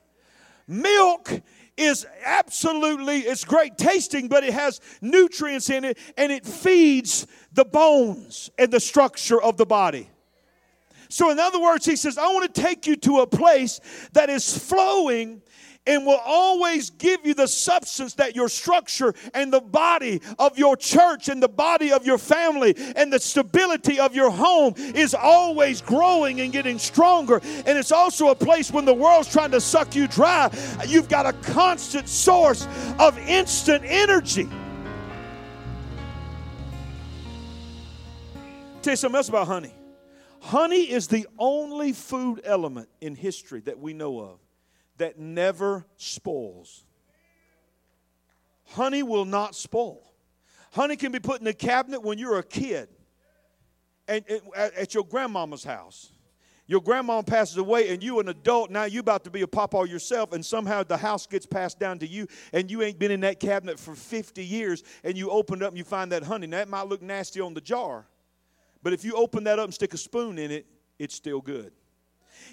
B: Milk is absolutely it's great tasting but it has nutrients in it and it feeds the bones and the structure of the body. So in other words he says i want to take you to a place that is flowing and will always give you the substance that your structure and the body of your church and the body of your family and the stability of your home is always growing and getting stronger. And it's also a place when the world's trying to suck you dry, you've got a constant source of instant energy. Tell you something else about honey. Honey is the only food element in history that we know of that never spoils. Honey will not spoil. Honey can be put in a cabinet when you're a kid and, at your grandmama's house. Your grandma passes away, and you, an adult, now you about to be a papa yourself, and somehow the house gets passed down to you, and you ain't been in that cabinet for 50 years, and you open up and you find that honey. Now, that might look nasty on the jar, but if you open that up and stick a spoon in it, it's still good.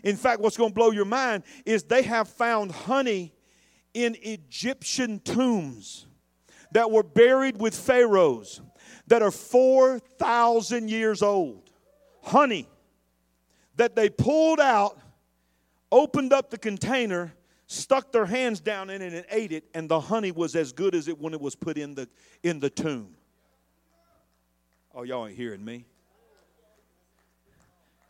B: In fact, what's going to blow your mind is they have found honey in Egyptian tombs that were buried with pharaohs that are 4,000 years old. Honey that they pulled out, opened up the container, stuck their hands down in it and ate it, and the honey was as good as it when it was put in the in the tomb. Oh, y'all ain't hearing me.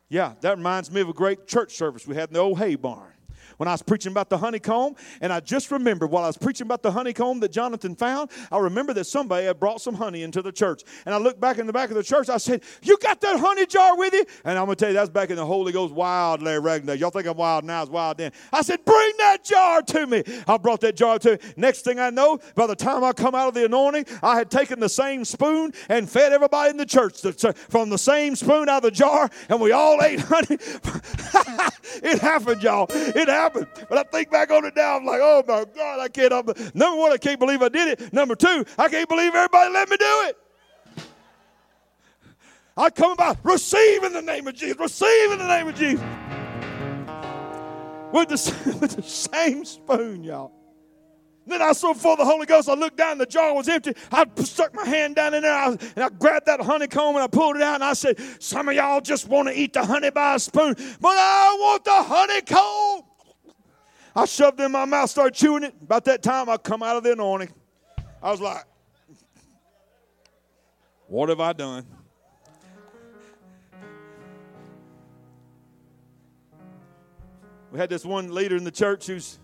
B: Yeah, that reminds me of a great church service we had in the old hay barn when I was preaching about the honeycomb, and I just remembered while I was preaching about the honeycomb that Jonathan found, I remember that somebody had brought some honey into the church. And I looked back in the back of the church, I said, You got that honey jar with you? And I'm going to tell you, that's back in the Holy Ghost wild Larry Ragnar. Y'all think I'm wild now, it's wild then. I said, Bring that jar to me. I brought that jar to me. Next thing I know, by the time I come out of the anointing, I had taken the same spoon and fed everybody in the church from the same spoon out of the jar, and we all ate honey. it happened, y'all. It happened happened. But I think back on it now, I'm like, oh my God, I can't. I'm, number one, I can't believe I did it. Number two, I can't believe everybody let me do it. I come about receive in the name of Jesus, receive in the name of Jesus. With the, with the same spoon, y'all. Then I saw of the Holy Ghost, I looked down, the jar was empty. I stuck my hand down in there and I grabbed that honeycomb and I pulled it out and I said, Some of y'all just want to eat the honey by a spoon, but I want the honeycomb. I shoved it in my mouth, started chewing it. About that time, I come out of the anointing. I was like, what have I done? We had this one leader in the church who's,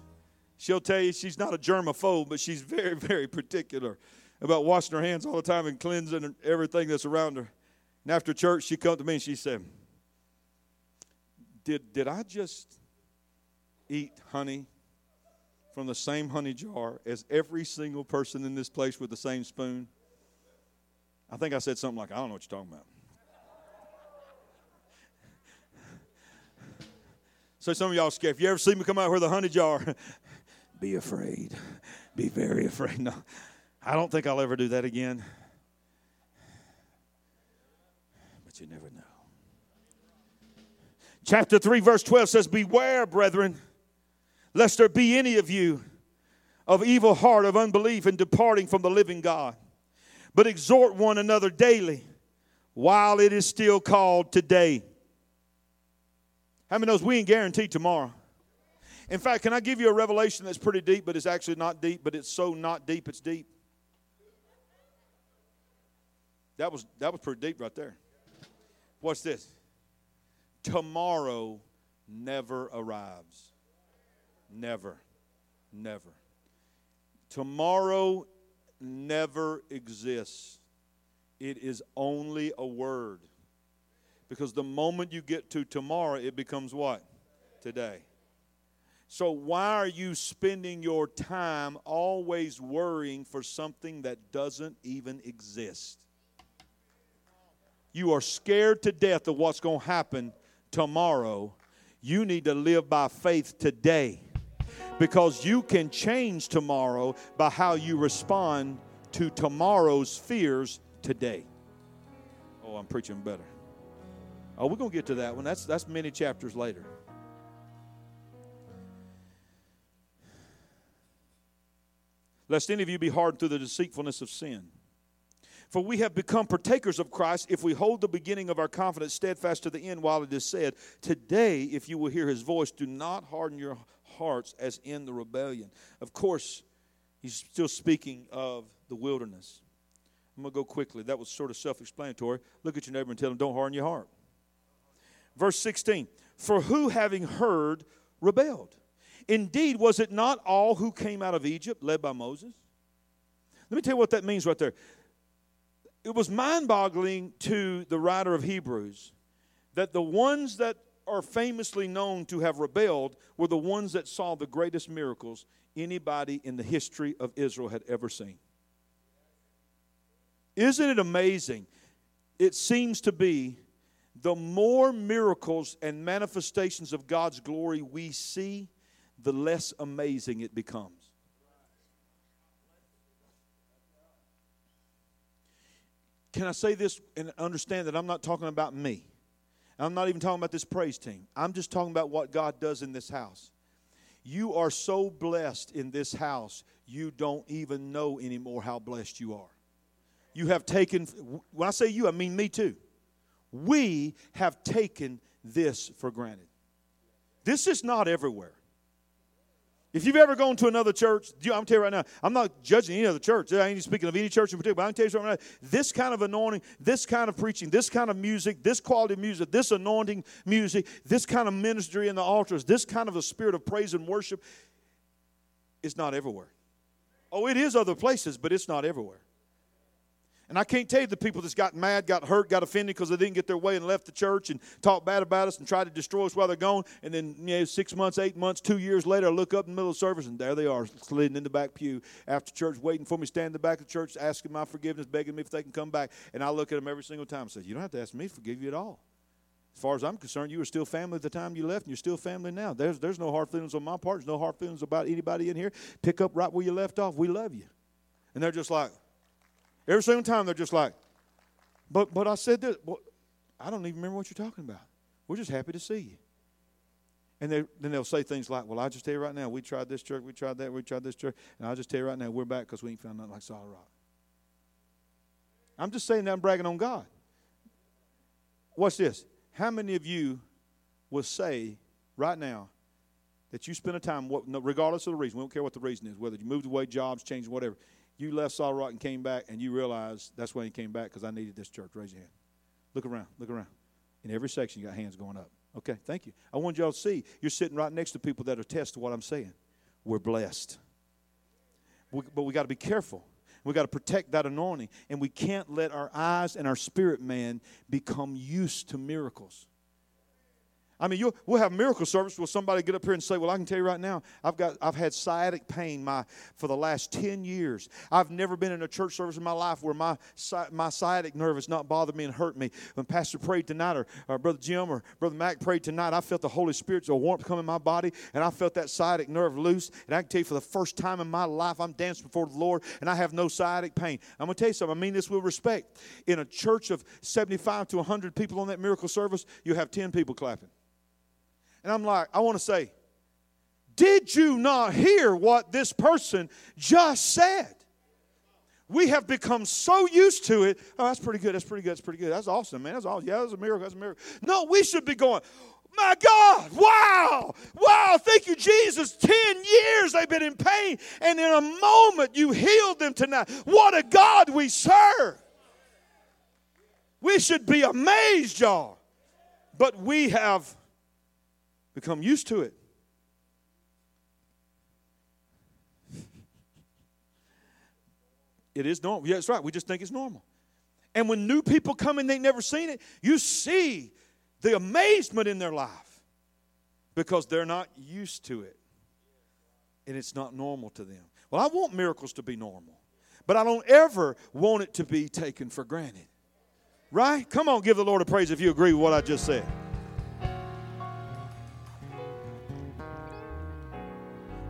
B: she'll tell you she's not a germaphobe, but she's very, very particular about washing her hands all the time and cleansing everything that's around her. And after church, she come to me and she said, Did, did I just eat honey from the same honey jar as every single person in this place with the same spoon? I think I said something like, I don't know what you're talking about. so some of y'all scared. If you ever see me come out with a honey jar, be afraid. Be very afraid. No, I don't think I'll ever do that again. But you never know. Chapter 3, verse 12 says, Beware, brethren lest there be any of you of evil heart of unbelief and departing from the living God. But exhort one another daily while it is still called today. How many knows we ain't guaranteed tomorrow? In fact, can I give you a revelation that's pretty deep, but it's actually not deep, but it's so not deep, it's deep? That was that was pretty deep right there. What's this? Tomorrow never arrives. Never. Never. Tomorrow never exists. It is only a word. Because the moment you get to tomorrow, it becomes what? Today. So, why are you spending your time always worrying for something that doesn't even exist? You are scared to death of what's going to happen tomorrow. You need to live by faith today because you can change tomorrow by how you respond to tomorrow's fears today. Oh, I'm preaching better. Oh, we're going to get to that one. That's, that's many chapters later. Lest any of you be hardened through the deceitfulness of sin. For we have become partakers of Christ if we hold the beginning of our confidence steadfast to the end, while it is said, Today, if you will hear his voice, do not harden your hearts as in the rebellion. Of course, he's still speaking of the wilderness. I'm going to go quickly. That was sort of self explanatory. Look at your neighbor and tell him, Don't harden your heart. Verse 16 For who, having heard, rebelled? Indeed, was it not all who came out of Egypt led by Moses? Let me tell you what that means right there it was mind boggling to the writer of Hebrews that the ones that are famously known to have rebelled were the ones that saw the greatest miracles anybody in the history of Israel had ever seen. Isn't it amazing? It seems to be the more miracles and manifestations of God's glory we see, the less amazing it becomes. Can I say this and understand that I'm not talking about me? I'm not even talking about this praise team. I'm just talking about what God does in this house. You are so blessed in this house, you don't even know anymore how blessed you are. You have taken, when I say you, I mean me too. We have taken this for granted. This is not everywhere. If you've ever gone to another church, I'm going to tell you right now, I'm not judging any other church. I ain't speaking of any church in particular, but I'm tell you right now. This kind of anointing, this kind of preaching, this kind of music, this quality of music, this anointing music, this kind of ministry in the altars, this kind of a spirit of praise and worship is not everywhere. Oh, it is other places, but it's not everywhere. And I can't tell you the people that's got mad, got hurt, got offended because they didn't get their way and left the church and talked bad about us and tried to destroy us while they're gone. And then, you know, six months, eight months, two years later, I look up in the middle of service and there they are, sliding in the back pew after church, waiting for me, standing in the back of the church, asking my forgiveness, begging me if they can come back. And I look at them every single time and say, You don't have to ask me to forgive you at all. As far as I'm concerned, you were still family at the time you left, and you're still family now. There's, there's no hard feelings on my part. There's no hard feelings about anybody in here. Pick up right where you left off. We love you. And they're just like, every single time, they're just like, but, but I said this. Well, I don't even remember what you're talking about. We're just happy to see you. And then they'll say things like, Well, I'll just tell you right now, we tried this church, we tried that, we tried this church, and I'll just tell you right now, we're back because we ain't found nothing like solid rock. I'm just saying that I'm bragging on God. What's this? How many of you will say right now that you spend a time, regardless of the reason, we don't care what the reason is, whether you moved away, jobs, changed, whatever, you left Solid Rock and came back, and you realized that's why you came back because I needed this church. Raise your hand. Look around. Look around. In every section, you got hands going up. Okay, thank you. I want y'all to see you're sitting right next to people that attest to what I'm saying. We're blessed. We, but we got to be careful. We got to protect that anointing, and we can't let our eyes and our spirit man become used to miracles. I mean, you we'll have miracle service where somebody get up here and say, "Well, I can tell you right now, I've got I've had sciatic pain my for the last ten years. I've never been in a church service in my life where my my sciatic nerve has not bothered me and hurt me. When Pastor prayed tonight, or, or Brother Jim or Brother Mac prayed tonight, I felt the Holy Spirit's warmth come in my body, and I felt that sciatic nerve loose. And I can tell you, for the first time in my life, I'm dancing before the Lord, and I have no sciatic pain. I'm gonna tell you something. I mean this with respect. In a church of 75 to 100 people on that miracle service, you have 10 people clapping. And I'm like, I want to say, did you not hear what this person just said? We have become so used to it. Oh, that's pretty good. That's pretty good. That's pretty good. That's awesome, man. That's awesome. Yeah, that's a miracle. That's a miracle. No, we should be going, my God, wow, wow, thank you, Jesus. 10 years they've been in pain, and in a moment you healed them tonight. What a God we serve. We should be amazed, y'all. But we have become used to it. It is normal. Yeah, that's right. We just think it's normal. And when new people come in, they've never seen it, you see the amazement in their life because they're not used to it. And it's not normal to them. Well, I want miracles to be normal, but I don't ever want it to be taken for granted. Right? Come on, give the Lord a praise if you agree with what I just said.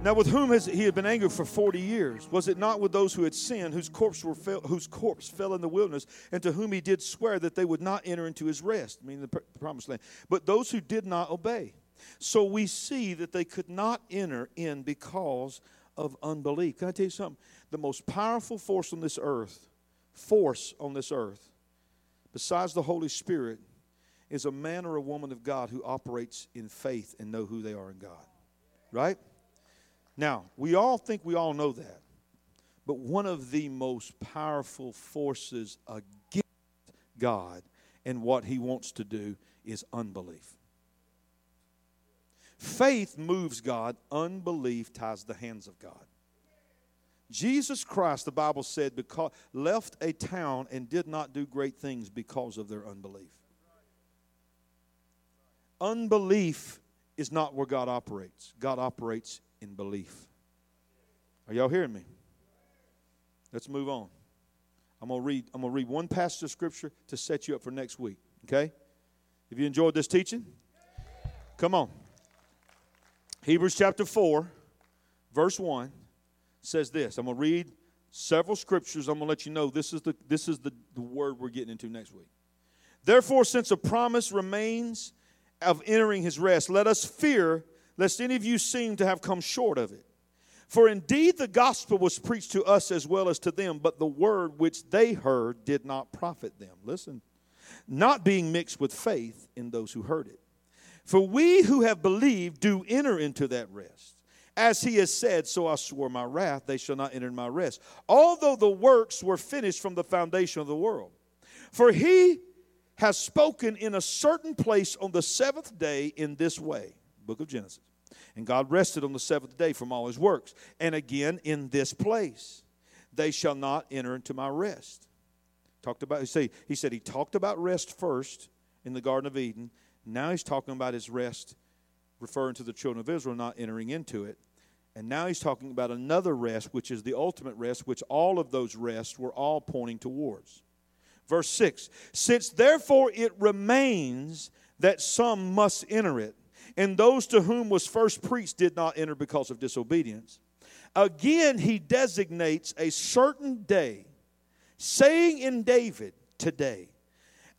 B: Now, with whom has he had been angry for forty years? Was it not with those who had sinned, whose corpse were fell, whose corpse fell in the wilderness, and to whom he did swear that they would not enter into his rest, meaning the promised land? But those who did not obey. So we see that they could not enter in because of unbelief. Can I tell you something? The most powerful force on this earth, force on this earth, besides the Holy Spirit, is a man or a woman of God who operates in faith and know who they are in God. Right? Now, we all think we all know that. But one of the most powerful forces against God and what he wants to do is unbelief. Faith moves God, unbelief ties the hands of God. Jesus Christ, the Bible said, because, left a town and did not do great things because of their unbelief. Unbelief is not where God operates. God operates in belief. Are y'all hearing me? Let's move on. I'm gonna read. I'm gonna read one passage of scripture to set you up for next week. Okay? Have you enjoyed this teaching? Come on. Hebrews chapter four, verse one, says this. I'm gonna read several scriptures. I'm gonna let you know this is the this is the, the word we're getting into next week. Therefore, since a promise remains of entering his rest, let us fear lest any of you seem to have come short of it. For indeed the gospel was preached to us as well as to them, but the word which they heard did not profit them. Listen, not being mixed with faith in those who heard it. For we who have believed do enter into that rest. As he has said, so I swore my wrath, they shall not enter my rest. Although the works were finished from the foundation of the world. For he has spoken in a certain place on the seventh day in this way. Book of Genesis. And God rested on the seventh day from all his works. And again, in this place, they shall not enter into my rest. Talked about, see, he said he talked about rest first in the Garden of Eden. Now he's talking about his rest, referring to the children of Israel not entering into it. And now he's talking about another rest, which is the ultimate rest, which all of those rests were all pointing towards. Verse 6 Since therefore it remains that some must enter it, and those to whom was first preached did not enter because of disobedience. Again, he designates a certain day, saying in David, Today.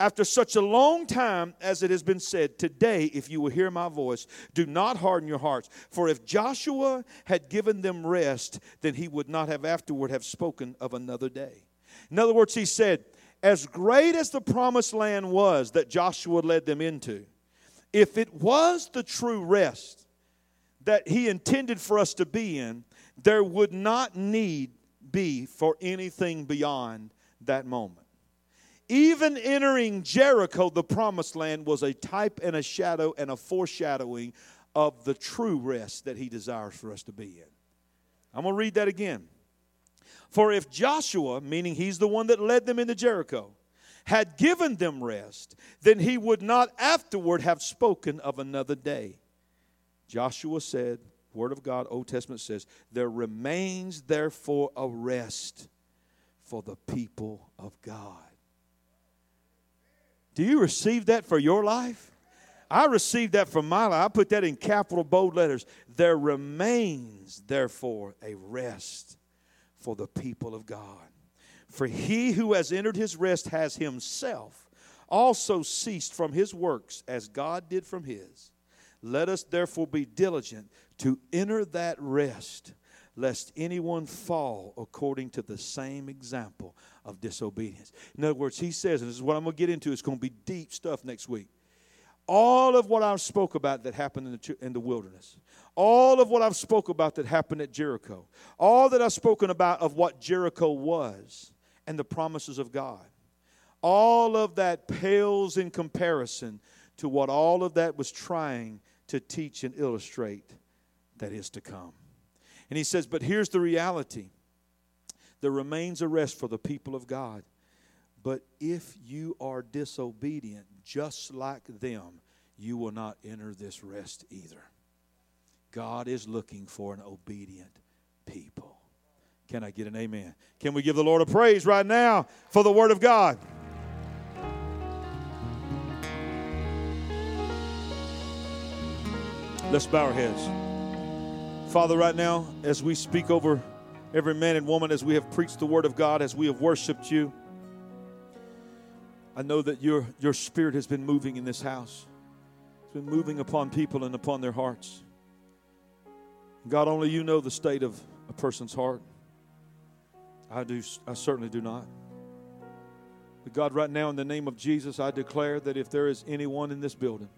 B: After such a long time as it has been said, Today, if you will hear my voice, do not harden your hearts. For if Joshua had given them rest, then he would not have afterward have spoken of another day. In other words, he said, As great as the promised land was that Joshua led them into, if it was the true rest that He intended for us to be in, there would not need be for anything beyond that moment. Even entering Jericho, the promised land, was a type and a shadow and a foreshadowing of the true rest that He desires for us to be in. I'm going to read that again. For if Joshua, meaning he's the one that led them into Jericho, had given them rest, then he would not afterward have spoken of another day. Joshua said, Word of God, Old Testament says, There remains therefore a rest for the people of God. Do you receive that for your life? I received that for my life. I put that in capital bold letters. There remains, therefore, a rest for the people of God. For he who has entered his rest has himself also ceased from his works as God did from his. Let us therefore be diligent to enter that rest, lest anyone fall according to the same example of disobedience. In other words, he says, and this is what I'm going to get into, it's going to be deep stuff next week. All of what I've spoke about that happened in the, in the wilderness, all of what I've spoke about that happened at Jericho, all that I've spoken about of what Jericho was, and the promises of God. All of that pales in comparison to what all of that was trying to teach and illustrate that is to come. And he says, But here's the reality There remains a rest for the people of God. But if you are disobedient, just like them, you will not enter this rest either. God is looking for an obedient people. Can I get an amen? Can we give the Lord a praise right now for the Word of God? Let's bow our heads. Father, right now, as we speak over every man and woman, as we have preached the Word of God, as we have worshiped you, I know that your, your Spirit has been moving in this house. It's been moving upon people and upon their hearts. God, only you know the state of a person's heart. I do I certainly do not. But God, right now in the name of Jesus, I declare that if there is anyone in this building,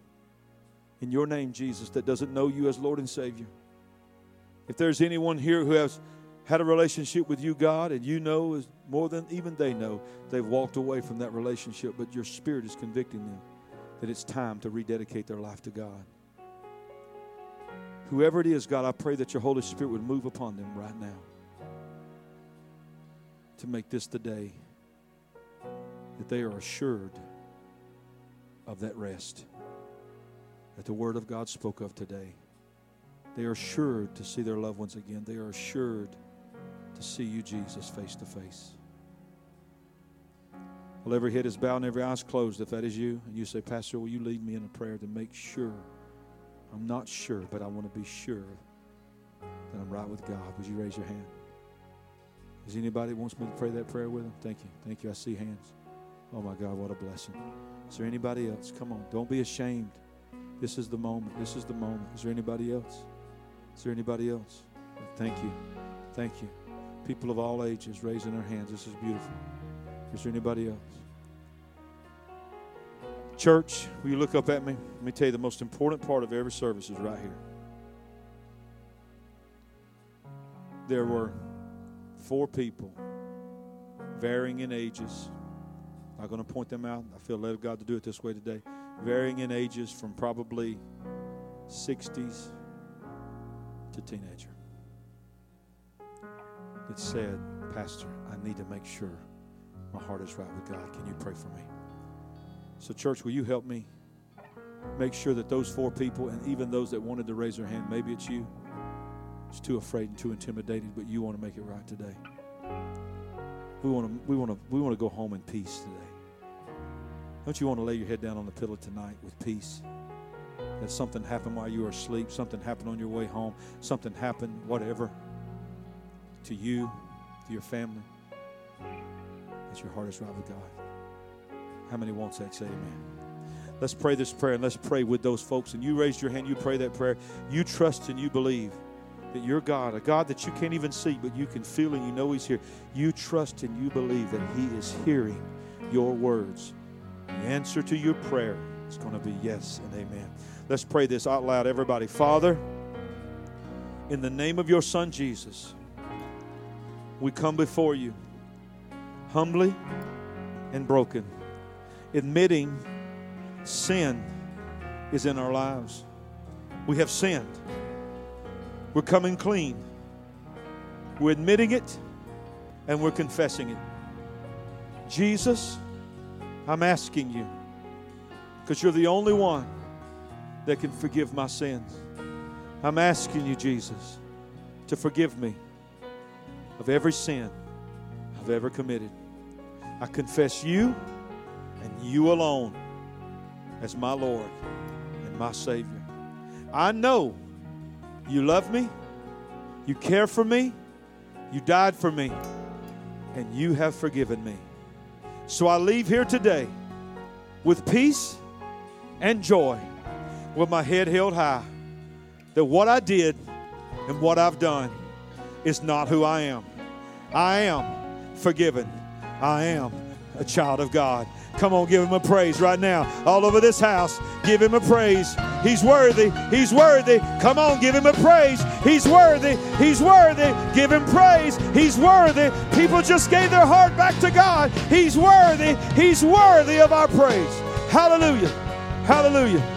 B: in your name, Jesus, that doesn't know you as Lord and Savior, if there's anyone here who has had a relationship with you, God, and you know is more than even they know, they've walked away from that relationship, but your spirit is convicting them that it's time to rededicate their life to God. Whoever it is, God, I pray that your Holy Spirit would move upon them right now to make this the day that they are assured of that rest that the Word of God spoke of today. They are assured to see their loved ones again. They are assured to see you, Jesus, face to face. Well, every head is bowed and every eye is closed. If that is you, and you say, Pastor, will you lead me in a prayer to make sure? I'm not sure, but I want to be sure that I'm right with God. Would you raise your hand? Is anybody wants me to pray that prayer with them? Thank you. Thank you. I see hands. Oh my God, what a blessing. Is there anybody else? Come on. Don't be ashamed. This is the moment. This is the moment. Is there anybody else? Is there anybody else? Thank you. Thank you. People of all ages raising their hands. This is beautiful. Is there anybody else? Church, will you look up at me? Let me tell you the most important part of every service is right here. There were four people, varying in ages. I'm not going to point them out. I feel led of God to do it this way today. Varying in ages from probably 60s to teenager. That said, Pastor, I need to make sure my heart is right with God. Can you pray for me? So, church, will you help me make sure that those four people, and even those that wanted to raise their hand, maybe it's you, it's too afraid and too intimidated, but you want to make it right today. We want to, we want to, we want to go home in peace today. Don't you want to lay your head down on the pillow tonight with peace? That something happened while you were asleep, something happened on your way home, something happened, whatever, to you, to your family, that your heart is right with God. How many wants that? Say amen. Let's pray this prayer and let's pray with those folks. And you raised your hand, you pray that prayer. You trust and you believe that your God, a God that you can't even see, but you can feel and you know He's here. You trust and you believe that He is hearing your words. The answer to your prayer is going to be yes and amen. Let's pray this out loud, everybody. Father, in the name of your Son Jesus, we come before you humbly and broken, admitting sin is in our lives. We have sinned. We're coming clean. We're admitting it and we're confessing it. Jesus, I'm asking you, because you're the only one that can forgive my sins. I'm asking you, Jesus, to forgive me of every sin I've ever committed. I confess you and you alone as my Lord and my Savior. I know you love me, you care for me, you died for me, and you have forgiven me. So I leave here today with peace and joy, with my head held high, that what I did and what I've done is not who I am. I am forgiven. I am a child of God. Come on, give him a praise right now. All over this house, give him a praise. He's worthy. He's worthy. Come on, give him a praise. He's worthy. He's worthy. Give him praise. He's worthy. People just gave their heart back to God. He's worthy. He's worthy of our praise. Hallelujah. Hallelujah.